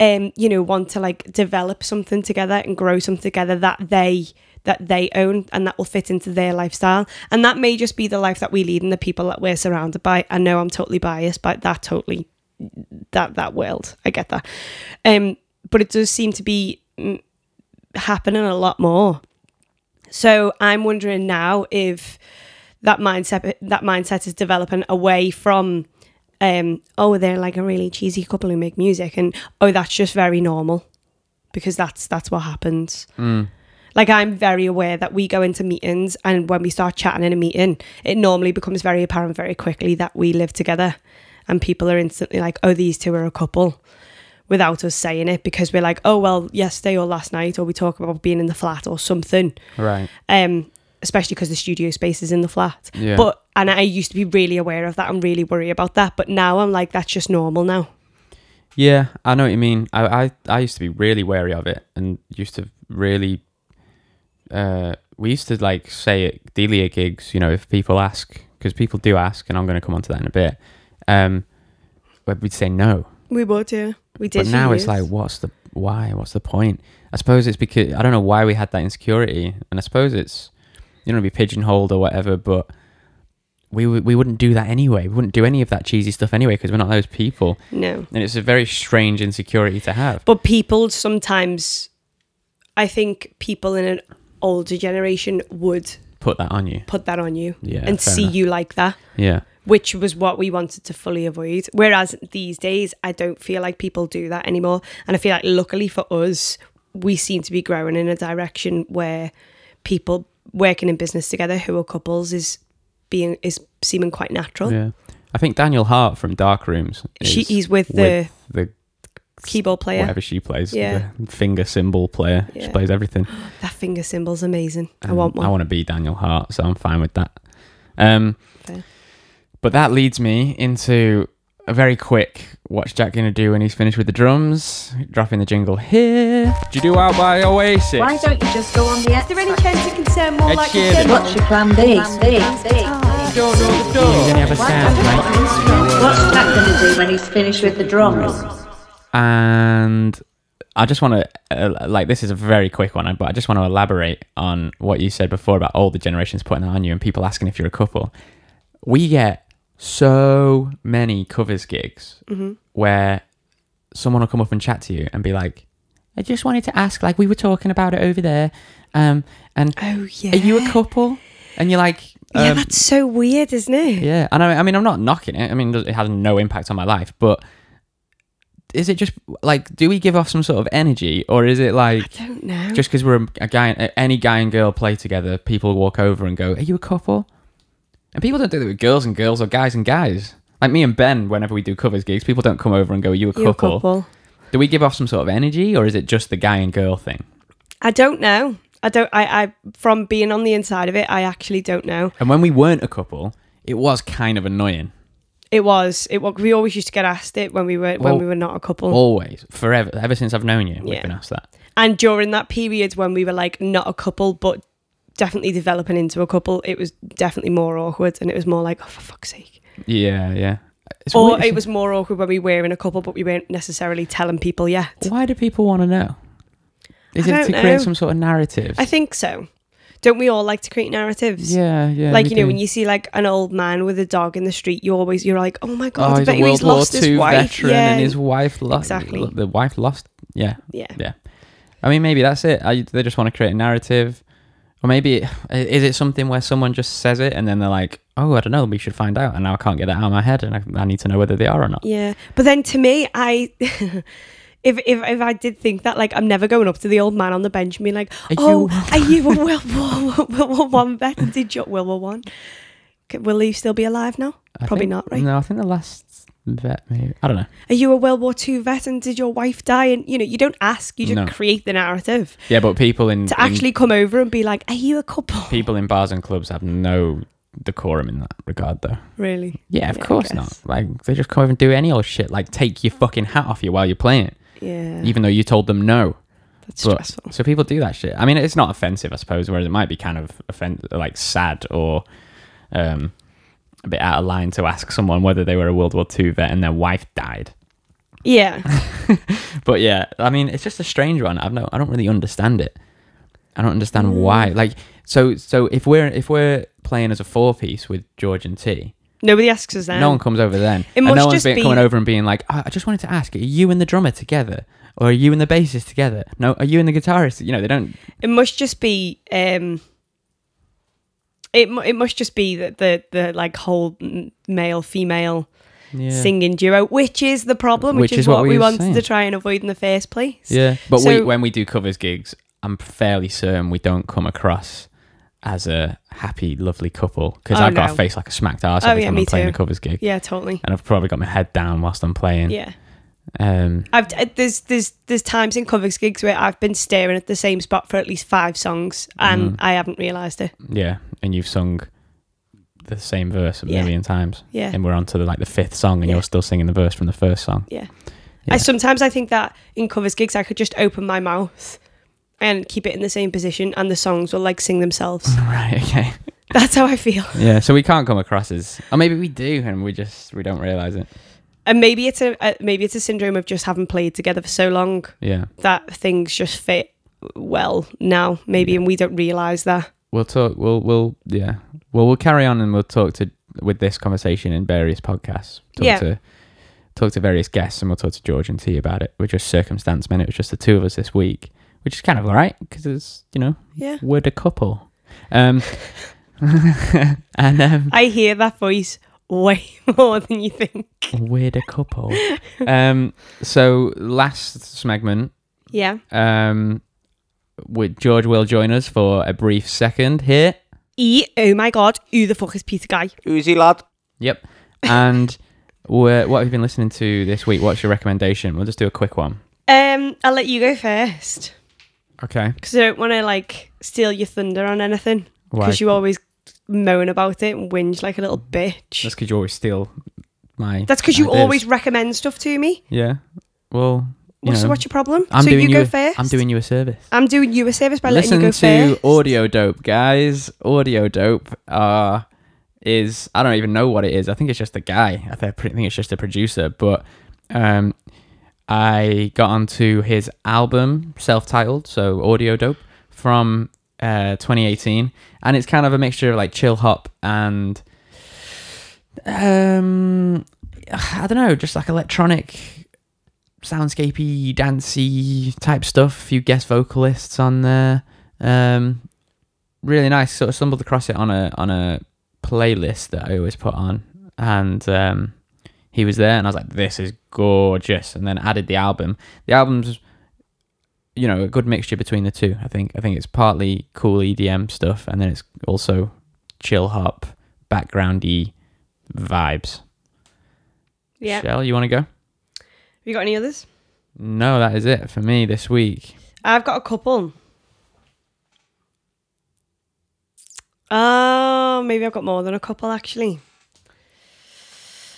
um, you know, want to like develop something together and grow something together that they that they own and that will fit into their lifestyle. And that may just be the life that we lead and the people that we're surrounded by. I know I'm totally biased, but that totally that that world. I get that. Um, but it does seem to be mm, happening a lot more. So I'm wondering now if that mindset that mindset is developing away from um oh they're like a really cheesy couple who make music and oh that's just very normal because that's that's what happens. Like I'm very aware that we go into meetings and when we start chatting in a meeting, it normally becomes very apparent very quickly that we live together and people are instantly like, "Oh, these two are a couple." Without us saying it, because we're like, oh well, yesterday or last night, or we talk about being in the flat or something right. um, especially because the studio space is in the flat. Yeah. But and I used to be really aware of that and really worry about that, but now I'm like, that's just normal now. Yeah, I know what you mean. I, I, I used to be really wary of it and used to really. Uh, we used to like say at Delia gigs, you know, if people ask, because people do ask, and I'm going to come on to that in a bit. Um, but we'd say no. We would, yeah. We did. But now it's like, what's the why? What's the point? I suppose it's because I don't know why we had that insecurity, and I suppose it's you know be pigeonholed or whatever. But we we wouldn't do that anyway. We wouldn't do any of that cheesy stuff anyway because we're not those people, no. and it's a very strange insecurity to have. But people sometimes, I think people in an older generation would Put that on you. put that on you Yeah, and see enough. you like that. Yeah, which was what we wanted to fully avoid. Whereas these days, I don't feel like people do that anymore. And I feel like, luckily for us, we seem to be growing in a direction where people working in business together who are couples is being is seeming quite natural. yeah. I think Daniel Hart from Dark Rooms. She, he's with the the keyboard player. whatever she plays, Yeah. the finger cymbal player. She plays everything. That finger cymbal's amazing. I Um, want one. I want to be Daniel Hart, so I'm fine with that. Um, Fair. But that leads me into a very quick what's Jack gonna do when he's finished with the drums? Dropping the jingle here. Do you do out by Oasis? Why don't you just go on the Is there any chance it can sound more Ed like Sheeran. a? What's your plan B? Don't know the door. He's only have a sound, mate. What's Jack going to do when he's finished with the drums? And I just want to, uh, like, this is a very quick one, but I just want to elaborate on what you said before about older generations putting that on you and people asking if you're a couple. We get so many covers gigs where someone will come up and chat to you and be like, I just wanted to ask, like, we were talking about it over there. Um, and Oh, yeah. are you a couple? And you're like, Yeah, um, that's so weird, isn't it? yeah, and I, I mean, I'm not knocking it. I mean, it has no impact on my life, but is it just like, do we give off some sort of energy, or is it like I don't know. just because we're a, a guy, any guy and girl play together, people walk over and go, "Are you a couple?" And people don't do that with girls and girls or guys and guys. Like me and Ben, whenever we do covers gigs, people don't come over and go, "Are you a you a couple?" couple. Do we give off some sort of energy, or is it just the guy and girl thing? I don't know. I don't. I, I. From being on the inside of it, I actually don't know. And when we weren't a couple, it was kind of annoying. It was. It was. We always used to get asked it when we were when we were not a couple. Always, forever, ever since I've known you, we've Yeah. been asked that. and during that period when we were like not a couple, but definitely developing into a couple, it was definitely more awkward, and it was more like, oh, for fuck's sake. Yeah, yeah. It's or weird. it was more awkward when we were in a couple, but we weren't necessarily telling people yet. Why do people want to know? Is I it to know. create some sort of narrative? I think so. Don't we all like to create narratives? Yeah, yeah. like you know do. when you see like an old man with a dog in the street you always you're like oh my oh, god I he's bet a you World he's War lost his wife veteran yeah and his wife lost. Exactly. The wife lost. Yeah, yeah yeah. I mean, maybe that's it. I, they just want to create a narrative, or maybe is it something where someone just says it and then they're like, "Oh, I don't know. We should find out." And now I can't get that out of my head, and I, I need to know whether they are or not. yeah but then to me I if, if if I did think that like I'm never going up to the old man on the bench and being like Are oh you- are you a World War, World War One vet did you World War One will he still be alive now I probably think- not right No, I think the last vet, maybe. I don't know. Are you a World War II vet and did your wife die? And you know, you don't ask, you just No. create the narrative. Yeah, but people in, To in- actually come over and be like, Are you a couple? people in bars and clubs have no decorum in that regard, though. Really? Yeah, of Yeah, I course not. guess. Like they just come over and do any old shit, like take your fucking hat off you while you're playing, Yeah. even though you told them no. that's But- stressful. So people do that shit. I mean, it's not offensive, I suppose, whereas it might be kind of offen- like sad or um, a bit out of line to ask someone whether they were a World War II vet and their wife died. Yeah. But yeah, I mean, it's just a strange one. I've no, I don't really understand it. I don't understand why. Like, so, so if we're if we're playing as a four piece with George and T, Nobody asks us then. no one comes over then, It and must no one's be- coming over and being like, "Oh, I just wanted to ask, are you and the drummer together, or are you and the bassist together? No, are you and the guitarist? You know, they don't. It must just be um it it must just be the the, the like whole male female Yeah. singing duo, which is the problem, which, is, what, we, were wanted saying. to try and avoid in the first place. Yeah, but we, when we do covers gigs, I'm fairly certain we don't come across as a happy, lovely couple because Oh, I've got no. a face like a smacked ass Oh, every yeah, time I'm playing too. a covers gig, Yeah, totally. and I've probably got my head down whilst I'm playing. Yeah. Um, I've uh, there's there's there's times in covers gigs where I've been staring at the same spot for at least five songs and Mhm. I haven't realised it. yeah, and you've sung the same verse a Yeah. million times, Yeah. and we're on to the, like the fifth song, and Yeah. you're still singing the verse from the first song. Yeah. Yeah. I sometimes I think that in covers gigs I could just open my mouth and keep it in the same position and the songs will like sing themselves. right. Okay. That's how I feel. Yeah. So we can't come across as, or maybe we do, and we just we don't realize it. And maybe it's a, a maybe it's a syndrome of just having played together for so long Yeah. that things just fit well now maybe and we don't realize that. We'll talk we'll we'll yeah well we'll carry on and we'll talk to with this conversation in various podcasts talk Yeah. to talk to various guests and we'll talk to george and t about it we're just circumstance men it was just the two of us this week which is kind of all right because it's you know Yeah. we're the couple um and um I hear that voice way more than you think. we're the couple um so last smegment Yeah. um george will join us for a brief second here E oh my god, who the fuck is Peter Guy? Who's he, lad. Yep. And we're, what have you been listening to this week? What's your recommendation? We'll just do a quick one. Um I'll let you go first. Okay. Because I don't want to like steal your thunder on anything. Why? Because you always moan about it and whinge like a little bitch. That's because you always steal my. That's because you always recommend stuff to me. Yeah. Well, you What's, know, what's your problem? I'm so doing you you. go a- first. I'm doing you a service. I'm doing you a service by Listen letting you go to first. Audio Dope, guys. Audio Dope uh, is I don't even know what it is. I think it's just a guy. I think, I think it's just a producer. But um, I got onto his album, self-titled, so Audio Dope, from uh, 2018, and it's kind of a mixture of like chill hop and um, I don't know, just like electronic soundscapey, dancey type stuff. A few guest vocalists on there. Um, really nice. Sort of stumbled across it on a on a playlist that I always put on, and um, he was there, and I was like, "This is gorgeous." And then added the album. The album's you know a good mixture between the two. I think I think it's partly cool EDM stuff, and then it's also chill hop, backgroundy vibes. Yeah. Shell, you want to go? You got any others? No, that is it for me this week. I've got a couple. Oh, maybe I've got more than a couple actually.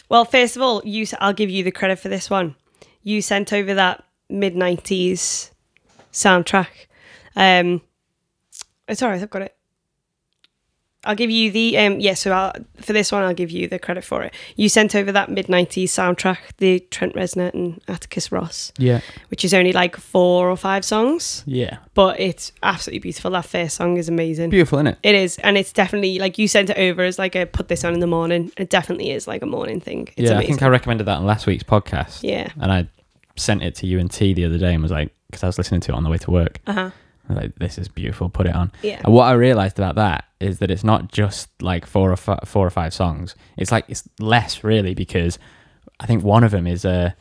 Well, first of all, you I'll give you the credit for this one. You sent over that mid '90s soundtrack. Um, it's alright. I've got it. I'll give you the um yeah. So I'll, for this one, I'll give you the credit for it. You sent over that mid '90s soundtrack, the Trent Reznor and Atticus Ross, Yeah, which is only like four or five songs yeah, but it's absolutely beautiful. That first song is amazing. beautiful, isn't it? It is, and it's definitely like you sent it over as like a put this on in the morning. It definitely is like a morning thing. It's yeah, I amazing. think I recommended that on last week's podcast. yeah. and I sent it to you and T the other day and was like, because I was listening to it on the way to work. Uh huh. Like, this is beautiful. Put it on. Yeah. And what I realized about that is that it's not just like four or fi- four or five songs. It's like it's less really because I think one of them is a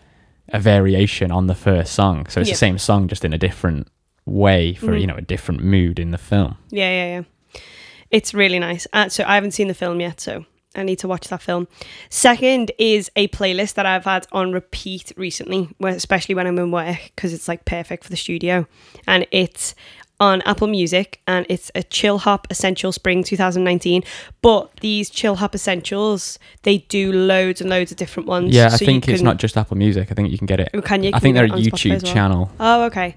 a variation on the first song. So it's Yeah. the same song just in a different way for Mhm. you know a different mood in the film. Yeah, yeah, yeah. It's really nice. Uh, so I haven't seen the film yet, so I need to watch that film. Second is a playlist that I've had on repeat recently, especially when I'm in work, because it's like perfect for the studio. And it's on Apple Music and it's a Chill Hop Essential Spring 2019. But these Chill Hop Essentials, they do loads and loads of different ones. Yeah, I so think it's not just Apple Music. I think you can get it. Oh, Can you? I Can think you they're a it on Spotify YouTube well? channel. Oh, okay.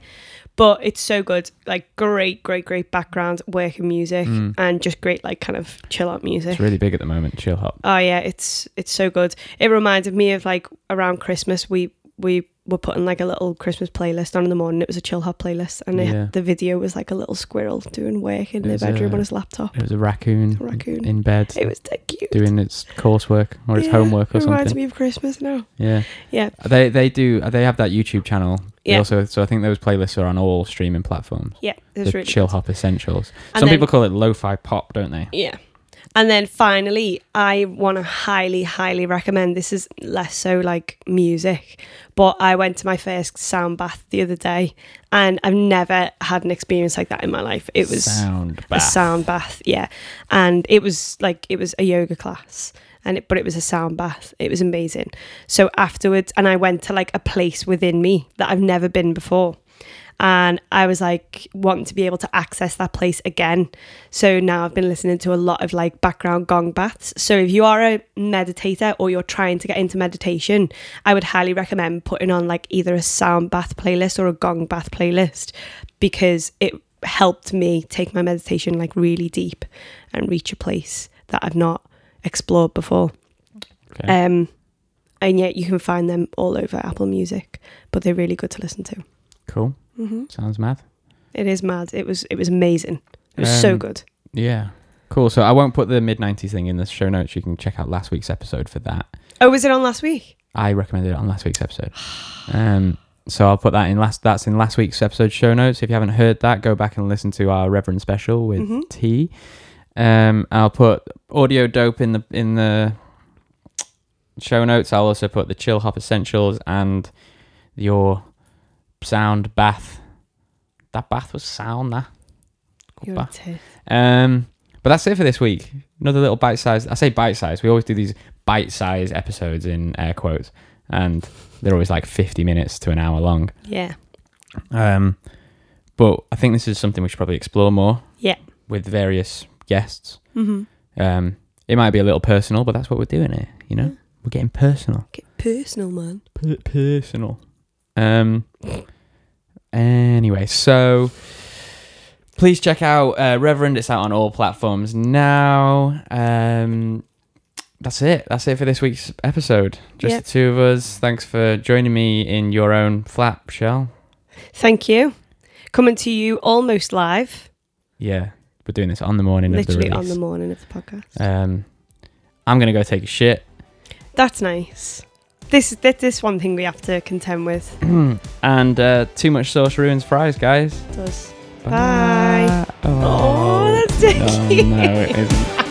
But it's so good. Like great, great, great background working music Mm. and just great like kind of chill out music. It's really big at the moment. Chill hop. Oh yeah, it's it's so good. It reminded me of like around Christmas we we were putting like a little Christmas playlist on in the morning. It was a chill hop playlist, and it- the video was like a little squirrel doing work in It their bedroom uh, on his laptop. It was a raccoon, A raccoon. in bed It was cute. doing its coursework or its Yeah, homework or it reminds something. me of Christmas now. Yeah, Yeah, they they do. They have that YouTube channel. They Yeah. Also, so I think those playlists are on all streaming platforms. yeah, the really Chill good. Hop Essentials. And Some then- people call it lo-fi pop, don't they? Yeah. And then finally, I want to highly, highly recommend this is less so like music, but I went to my first sound bath the other day and I've never had an experience like that in my life. It was sound a sound bath, yeah. And it was like, it was a yoga class. And it, but it was a sound bath. It was amazing. So afterwards, and I went to like a place within me that I've never been before and I was like wanting to be able to access that place again. So now I've been listening to a lot of like background gong baths. So if you are a meditator or you're trying to get into meditation, I would highly recommend putting on like either a sound bath playlist or a gong bath playlist because it helped me take my meditation like really deep and reach a place that I've not explored before. Okay. Um and yet you can find them all over Apple Music, but they're really good to listen to. cool. Hmm Sounds mad. It is mad. It was it was amazing. It was so Um, good. Yeah. Cool. So I won't put the mid '90s thing in the show notes. You can check out last week's episode for that. Oh, was it on last week? I recommended it on last week's episode. Um, so I'll put that in last. That's in last week's episode show notes. If you haven't heard that, go back and listen to our Reverend special with Mhm. T. Um, I'll put audio dope in the in the show notes. I'll also put the chill hop essentials and your sound bath. That bath was sound. That. Good You're bath. Um, but that's it for this week. Another little bite size. I say bite size. We always do these bite size episodes in air quotes, and they're always like 50 minutes to an hour long. Yeah. Um, but I think this is something we should probably explore more. Yeah. With various guests. Mm-hmm. Um, it might be a little personal, but that's what we're doing here. You know, Yeah. we're getting personal. Get personal, man. Per- personal. Um. Anyway, so please check out uh, Reverend. It's out on all platforms now. Um, that's it. That's it for this week's episode. Just Yeah. the two of us. Thanks for joining me in your own flat, Shell. Thank you. Coming to you almost live, Yeah, we're doing this on the morning literally of the on the morning of the podcast. um, I'm gonna go take a shit. That's nice. This this this one thing we have to contend with. and uh, too much sauce ruins fries, guys. Does. Bye. Oh, Oh, that's sticky. no, it isn't.